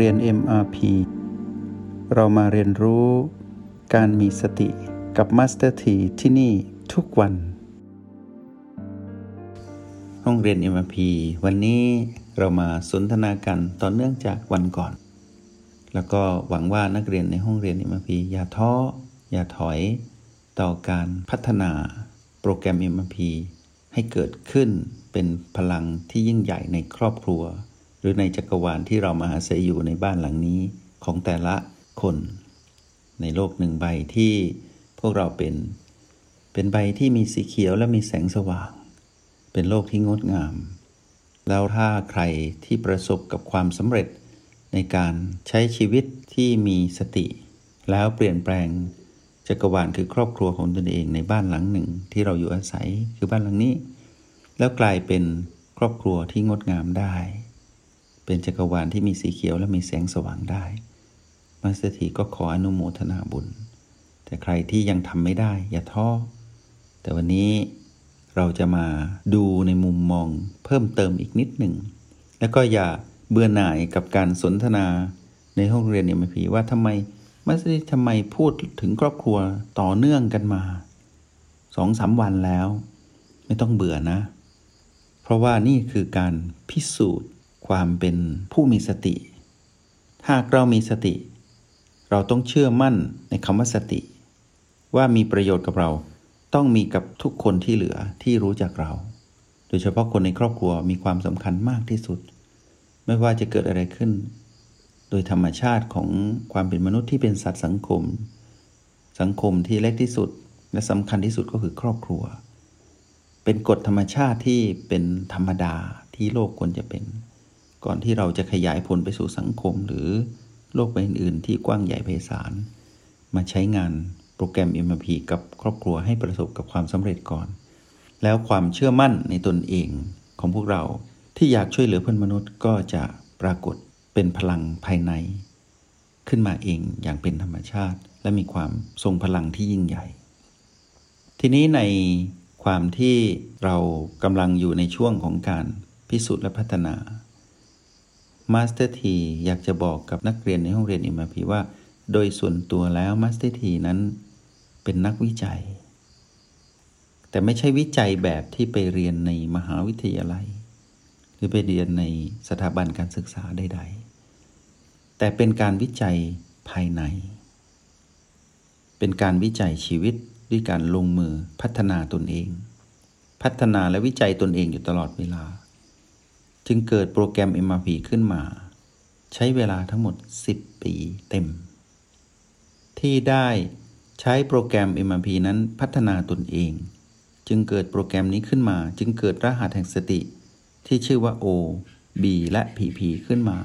เรียน MRP เรามาเรียนรู้การมีสติกับ Master T ที่ที่นี่ทุกวัน ห้องเรียน MRP วันนี้เรามาสนทนากันต่อเนื่องจากวันก่อน แล้วก็หวังว่านักเรียนในห้องเรียน MRP อย่าท้อ อย่าถอย ต่อการพัฒนาโปรแกรม MRP ให้เกิดขึ้นเป็นพลังที่ยิ่งใหญ่ในครอบครัว รือในจักรวาลที่เรามาอาศัยอยู่ในบ้านหลังนี้ของแต่ละคน ในโลกหนึ่งใบที่พวกเราเป็น เป็นใบที่มีสีเขียวและมีแสงสว่าง เป็นโลกที่งดงาม แล้วถ้าใครที่ประสบกับความสำเร็จในการใช้ชีวิตที่มีสติ แล้วเปลี่ยนแปลงจักรวาลคือครอบครัวของตนเองในบ้านหลังหนึ่งที่เราอยู่อาศัยคือบ้านหลังนี้ แล้วกลายเป็นครอบครัวที่งดงามได้ เป็นจักรวาลที่มีสีเขียวและมีแสงสว่างได้มาสเตอร์ทีก็ขออนุโมทนาบุญ แต่ใครที่ยังทำไม่ได้ อย่าท้อ แต่วันนี้เราจะมาดูในมุมมองเพิ่มเติมอีกนิดหนึ่ง แล้วก็อย่าเบื่อหน่ายกับการสนทนาในห้องเรียน MRP ว่าทำไมมาสเตอร์ทีทำไมพูดถึงครอบครัวต่อเนื่องกันมาสองสามวันแล้ว ไม่ต้องเบื่อนะ เพราะว่านี่คือการพิสูจน์ ความเป็นผู้มีสติ หากเรามีสติ เราต้องเชื่อมั่นในคำว่าสติ ว่ามีประโยชน์กับเราต้องมีกับทุกคนที่เหลือที่รู้จักเรา โดยเฉพาะคนในครอบครัวมีความสำคัญมากที่สุด ไม่ว่าจะเกิดอะไรขึ้น โดยธรรมชาติของความเป็นมนุษย์ที่เป็นสัตว์สังคม สังคมที่เล็กที่สุด และสำคัญที่สุดก็คือครอบครัว เป็นกฎธรรมชาติที่เป็นธรรมดาที่โลกควรจะเป็น ก่อนที่เราจะขยายผลไปสู่สังคมหรือโลกใบอื่น ๆ ที่กว้างใหญ่ไพศาล มาใช้งานโปรแกรม MRP กับครอบครัวให้ประสบกับความสำเร็จก่อน แล้วความเชื่อมั่นในตนเองของพวกเราที่อยากช่วยเหลือเพื่อนมนุษย์ก็จะปรากฏเป็นพลังภายใน ขึ้นมาเองอย่างเป็นธรรมชาติ และมีความทรงพลังที่ยิ่งใหญ่ ทีนี้ในความที่เรากำลังอยู่ในช่วงของการพิสูจน์และพัฒนา มาสเตอร์ทีอยากจะบอกกับนักเรียนในห้องเรียน MRP ว่า โดยส่วนตัวแล้วมาสเตอร์ทีนั้นเป็นนักวิจัย แต่ไม่ใช่วิจัยแบบที่ไปเรียนในมหาวิทยาลัย หรือไปเรียนในสถาบันการศึกษาใด ๆ แต่เป็นการวิจัยภายใน เป็นการวิจัยชีวิตด้วยการลงมือพัฒนาตนเอง พัฒนาและวิจัยตนเองอยู่ตลอดเวลา จึงเกิดโปรแกรม MRP ขึ้นมา ใช้เวลาทั้งหมด 10 ปีเต็ม ที่ได้ใช้โปรแกรม MRP นั้นพัฒนาตนเอง จึงเกิดโปรแกรมนี้ขึ้นมา จึงเกิดรหัสแห่งสติ ที่ชื่อว่า O B และ PP ขึ้นมา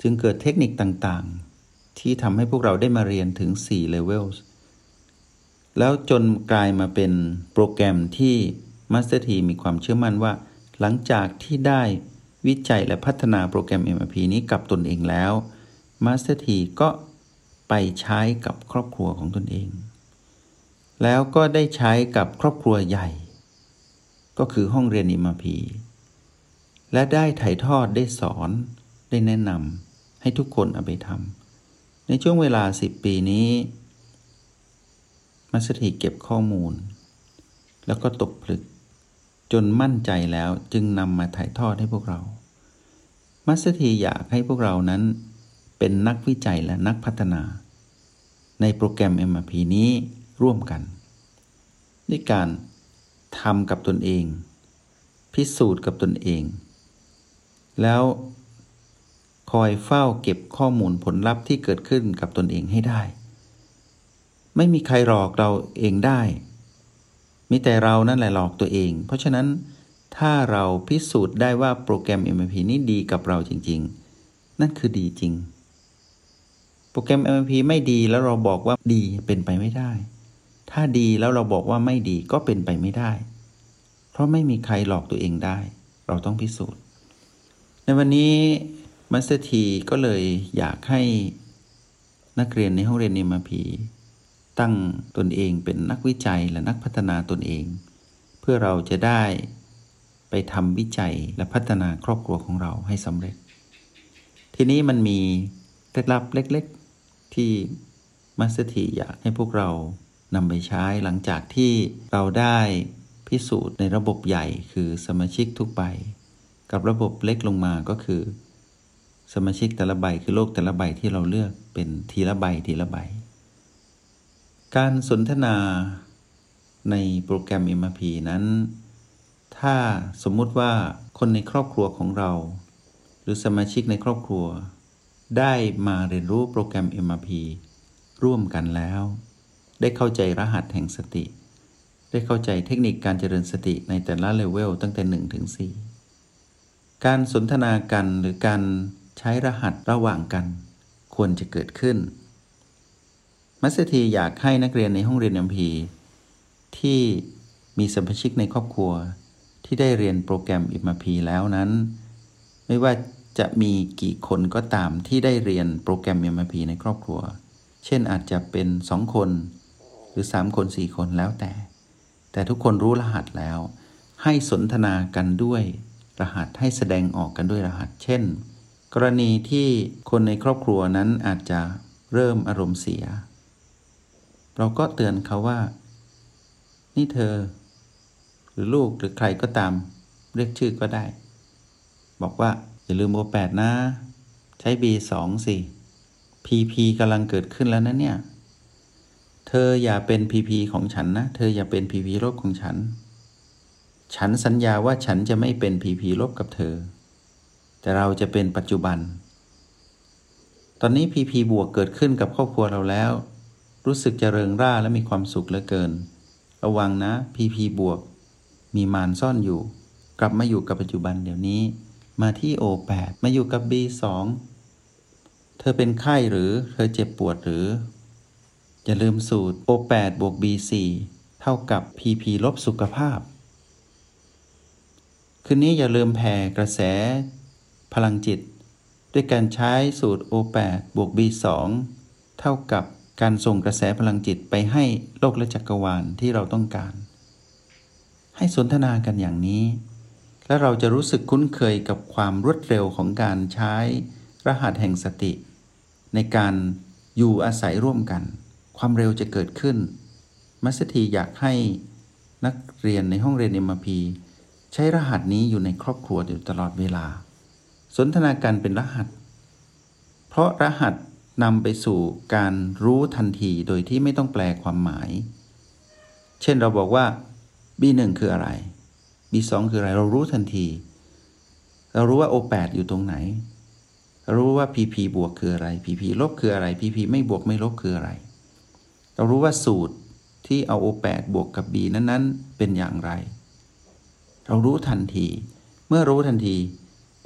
จึงเกิดเทคนิคต่างๆ ที่ทำให้พวกเราได้มาเรียนถึง 4 levels แล้วจนกลายมาเป็นโปรแกรมที่ Master T มีความเชื่อมั่นว่า หลังจากที่ได้วิจัยและพัฒนาโปรแกรม MRP นี้กับตนเองแล้ว Master T ก็ไปใช้กับครอบครัวของตนเอง แล้วก็ได้ใช้กับครอบครัวใหญ่ ก็คือห้องเรียน MRP และได้ถ่ายทอดได้สอนได้แนะนำให้ทุกคนเอาไปทำในช่วงเวลา 10 ปีนี้มัสถีเก็บข้อมูล แล้วก็ตกผลึก จนมั่นใจแล้วจึงนำมาถ่ายทอดให้พวกเรา มัสเตีอยากให้พวกเรานั้นเป็นนักวิจัยและนักพัฒนา ในโปรแกรม MRP นี้ร่วมกัน ด้วยการทำกับตนเอง พิสูจน์กับตนเอง แล้วคอยเฝ้าเก็บข้อมูลผลลัพธ์ที่เกิดขึ้นกับตนเองให้ได้ ไม่มีใครหลอกเราเองได้ มีแต่เรานั่นแหละหลอกตัวเอง เพราะฉะนั้นถ้าเราพิสูจน์ได้ว่าโปรแกรม MLP นี้ดีกับเราจริง ๆ นั่นคือดีจริง โปรแกรม MLP ไม่ดีแล้วเราบอกว่าดีเป็นไปไม่ได้ ถ้าดีแล้วเราบอกว่าไม่ดีก็เป็นไปไม่ได้ เพราะไม่มีใครหลอกตัวเองได้ เราต้องพิสูจน์ ในวันนี้มัสเตอร์ทีก็เลยอยากให้นักเรียนในห้องเรียน MLP ตั้งตนเองเป็นนักวิจัยและนักพัฒนาตนเอง เพื่อเราจะได้ไปทำวิจัยและพัฒนาครอบครัวของเราให้สำเร็จ ทีนี้มันมีเคล็ดลับเล็กๆ ที่มัสถีอยากให้พวกเรานำไปใช้หลังจากที่เราได้พิสูจน์ในระบบใหญ่คือสมาชิกทุกใบ กับระบบเล็กลงมาก็คือ สมาชิกแต่ละใบคือโลกแต่ละใบที่เราเลือกเป็นทีละใบทีละใบ การสนทนาในโปรแกรม MRP นั้น ถ้าสมมุติว่าคนในครอบครัวของเรา หรือสมาชิกในครอบครัว ได้มาเรียนรู้โปรแกรม MRP ร่วมกันแล้ว ได้เข้าใจรหัสแห่งสติ ได้เข้าใจเทคนิคการเจริญสติในแต่ละเลเวลตั้งแต่1ถึง4การสนทนากันหรือการใช้รหัสระหว่างกัน ควรจะเกิดขึ้น มัสถีอยากให้นักเรียนในห้องเรียน MP ที่มีสมาชิกในครอบครัว ที่ได้เรียนโปรแกรม MRP แล้วนั้น ไม่ว่าจะมีกี่คนก็ตามที่ได้เรียนโปรแกรม MRP ในครอบครัว เช่นอาจจะเป็น 2 คน หรือ 3 คน 4 คนแล้วแต่ แต่ทุกคนรู้รหัสแล้ว ให้สนทนากันด้วยรหัสให้แสดงออกกันด้วยรหัส เช่น กรณีที่คนในครอบครัวนั้นอาจจะเริ่มอารมณ์เสีย เราก็เตือนเขาว่า นี่เธอ หรือลูกหรือใครก็ตาม เรียกชื่อก็ได้ บอกว่า อย่าลืมโอแปดนะ ใช้ B2 สิ PP กำลังเกิดขึ้นแล้วนะเนี่ย เธออย่าเป็น PP ของฉันนะ เธออย่าเป็น PP ลบของฉัน ฉันสัญญาว่าฉันจะไม่เป็น PP ลบกับเธอ แต่เราจะเป็นปัจจุบันตอนนี้ PP บวกเกิดขึ้นกับครอบครัวเราแล้ว รู้สึกจะเริงร่าและมีความสุขเหลือเกิน ระวังนะ PP บวก มีมารซ่อนอยู่ กลับมาอยู่กับปัจจุบันเดี๋ยวนี้ มาที่ O8 มาอยู่กับ B2 เธอเป็นไข้หรือเธอเจ็บปวดหรือ อย่าลืมสูตร O8 บวก B4 เท่ากับ PP ลบสุขภาพ คืนนี้อย่าลืมแผ่กระแส พลังจิต ด้วยการใช้สูตร O8 บวก B2 เท่ากับ การส่งกระแสพลังจิตไปให้โลกและจักรวาลที่เราต้องการ ให้สนทนากันอย่างนี้ และเราจะรู้สึกคุ้นเคยกับความรวดเร็วของการใช้รหัสแห่งสติ ในการอยู่อาศัยร่วมกัน ความเร็วจะเกิดขึ้น มัสถีอยากให้นักเรียนในห้องเรียน MRP ใช้รหัสนี้อยู่ในครอบครัวอยู่ตลอดเวลา สนทนากันเป็นรหัส เพราะรหัส นำไปสู่การรู้ทันทีโดยที่ไม่ต้องแปลความหมาย เช่นเราบอกว่า B1 คืออะไร B2 คืออะไร เรารู้ทันที เรารู้ว่า O8 อยู่ตรงไหนเรารู้ว่า PP บวกคืออะไร PP ลบคืออะไร PP ไม่บวกไม่ลบคืออะไร เรารู้ว่าสูตรที่เอา O8 บวกกับ B นั้นๆ เป็นอย่างไร เรารู้ทันที เมื่อรู้ทันที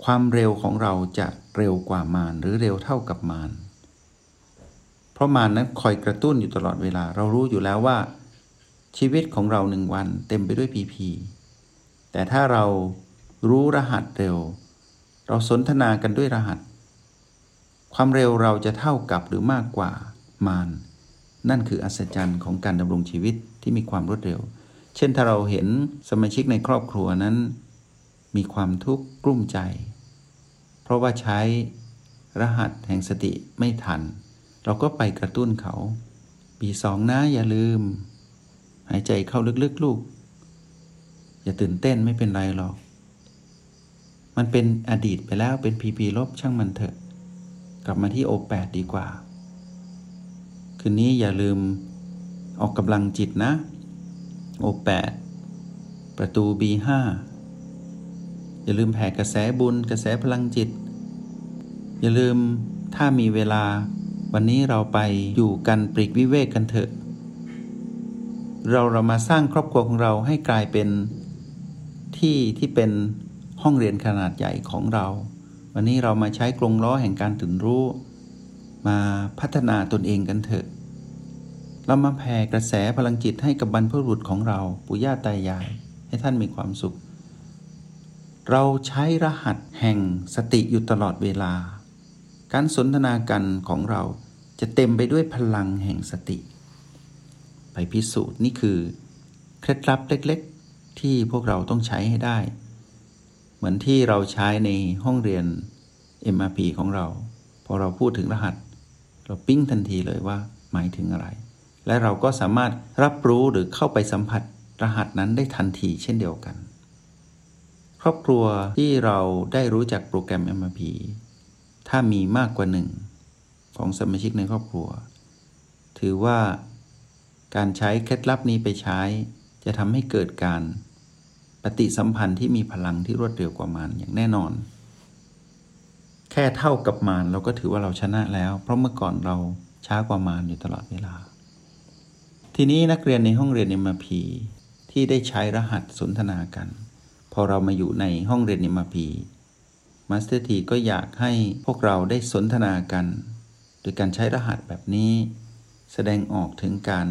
ความเร็วของเราจะเร็วกว่ามารหรือเร็วเท่ากับมารเพ ราะมารนั้นคอยกระตุ้นอยู่ตลอดเวลา เรารู้อยู่แล้วว่า ชีวิตของเราหนึ่งวันเต็มไปด้วย PP แต่ถ้าเรารู้รหัสเร็ว เราสนทนากันด้วยรหัส ความเร็วเราจะเท่ากับหรือมากกว่ามารนั่นคืออัศจรรย์ของการดำรงชีวิตที่มีความรวดเร็ว เช่นถ้าเราเห็นสมาชิกในครอบครัวนั้น มีความทุกข์กลุ้มใจ เพราะว่าใช้รหัสแห่งสติไม่ทัน เราก็ไปกระตุ้นเขา ปีสองนะอย่าลืม หายใจเข้าลึกๆลูก อย่าตื่นเต้นไม่เป็นไรหรอก มันเป็นอดีตไปแล้วเป็นพีพีลบช่างมันเถอะ กลับมาที่โอแปดดีกว่า คืนนี้อย่าลืมออกกำลังจิตนะ โอแปดประตู B5 อย่าลืมแผ่กระแสบุญกระแสพลังจิต อย่าลืมถ้ามีเวลา วันนี้เราไปอยู่กันปรีกวิเวกกันเถอะ เราเรามาสร้างครอบครัวของเราให้กลายเป็นที่ที่เป็นห้องเรียนขนาดใหญ่ของเรา วันนี้เรามาใช้กรงล้อแห่งการตื่นรู้ มาพัฒนาตนเองกันเถอะ เรามาแผ่กระแสพลังจิตให้กับบรรพบุรุษของเราปู่ย่าตายาย ให้ท่านมีความสุข เราใช้รหัสแห่งสติอยู่ตลอดเวลาการสนทนากันของเรา จะเต็มไปด้วยพลังแห่งสติ ไปพิสูจน์นี่คือ เคล็ดลับเล็กๆ ที่พวกเราต้องใช้ให้ได้ เหมือนที่เราใช้ในห้องเรียน MRP ของเรา พอเราพูดถึงรหัส เราปิ้งทันทีเลยว่าหมายถึงอะไร และเราก็สามารถรับรู้หรือเข้าไปสัมผัสรหัสนั้นได้ทันทีเช่นเดียวกัน ครอบครัวที่เราได้รู้จักโปรแกรม MRP ถ้ามีมากกว่าหนึ่ง ของสมาชิกในครอบครัว ถือว่าการใช้เคล็ดลับนี้ไปใช้ จะทำให้เกิดการปฏิสัมพันธ์ที่มีพลังที่รวดเร็วกว่ามารอย่างแน่นอน แค่เท่ากับมารเราก็ถือว่าเราชนะแล้ว เพราะเมื่อก่อนเราช้ากว่ามารอยู่ตลอดเวลา ทีนี้นักเรียนในห้องเรียน MRP ที่ได้ใช้รหัสสนทนากัน พอเรามาอยู่ในห้องเรียน MRP มาสเตอร์ทีก็อยากให้พวกเราได้สนทนากัน โดยการใช้รหัสแบบนี้ แสดงออกถึงการ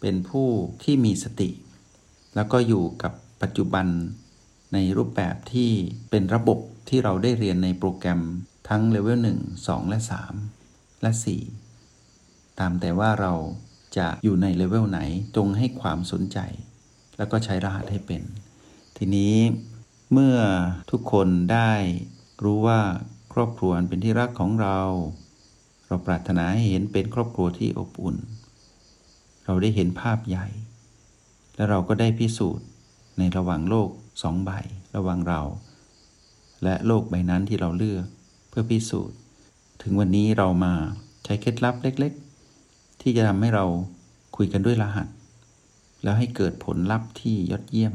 เป็นผู้ที่มีสติ แล้วก็อยู่กับปัจจุบันในรูปแบบที่เป็นระบบที่เราได้เรียนในโปรแกรมทั้งเลเวล1 2 และ 3 และ 4 ตามแต่ว่าเราจะอยู่ในเลเวลไหนจงให้ความสนใจ แล้วก็ใช้รหัสให้เป็น ทีนี้เมื่อทุกคนได้รู้ว่าครอบครัวเป็นที่รักของเรา เราปรารถนาให้เห็นเป็นครอบครัวที่อบอุ่น เราได้เห็นภาพใหญ่ และเราก็ได้พิสูจน์ในระหว่างโลกสองใบ ระหว่างเรา และโลกใบนั้นที่เราเลือกเพื่อพิสูจน์ ถึงวันนี้เรามาใช้เคล็ดลับเล็ก ๆ ที่จะทำให้เราคุยกันด้วยรหัส แล้วให้เกิดผลลัพธ์ที่ยอดเยี่ยม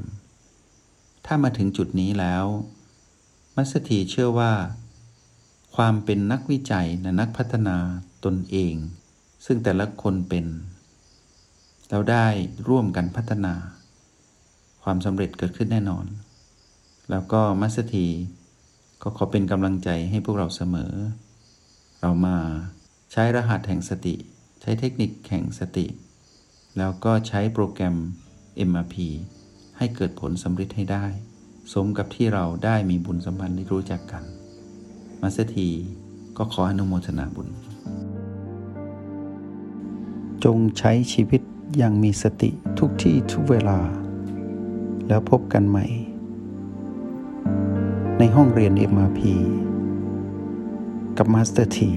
ถ้ามาถึงจุดนี้แล้ว มัสถีเชื่อว่า ความเป็นนักวิจัยและนักพัฒนาตนเอง ซึ่งแต่ละคนเป็น เราได้ร่วมกันพัฒนา ความสำเร็จเกิดขึ้นแน่นอน แล้วก็มัสถีก็ขอเป็นกำลังใจให้พวกเราเสมอ เรามาใช้รหัสแห่งสติ ใช้เทคนิคแห่งสติ แล้วก็ใช้โปรแกรม MRP ให้เกิดผลสำเร็จให้ได้ สมกับที่เราได้มีบุญสัมพันธ์ได้รู้จักกัน มัสถีก็ขออนุโมทนาบุญ จงใช้ชีวิตอย่างมีสติทุกที่ทุกเวลา แล้วพบกันใหม่ ในห้องเรียน MRP กับมาสเตอร์ที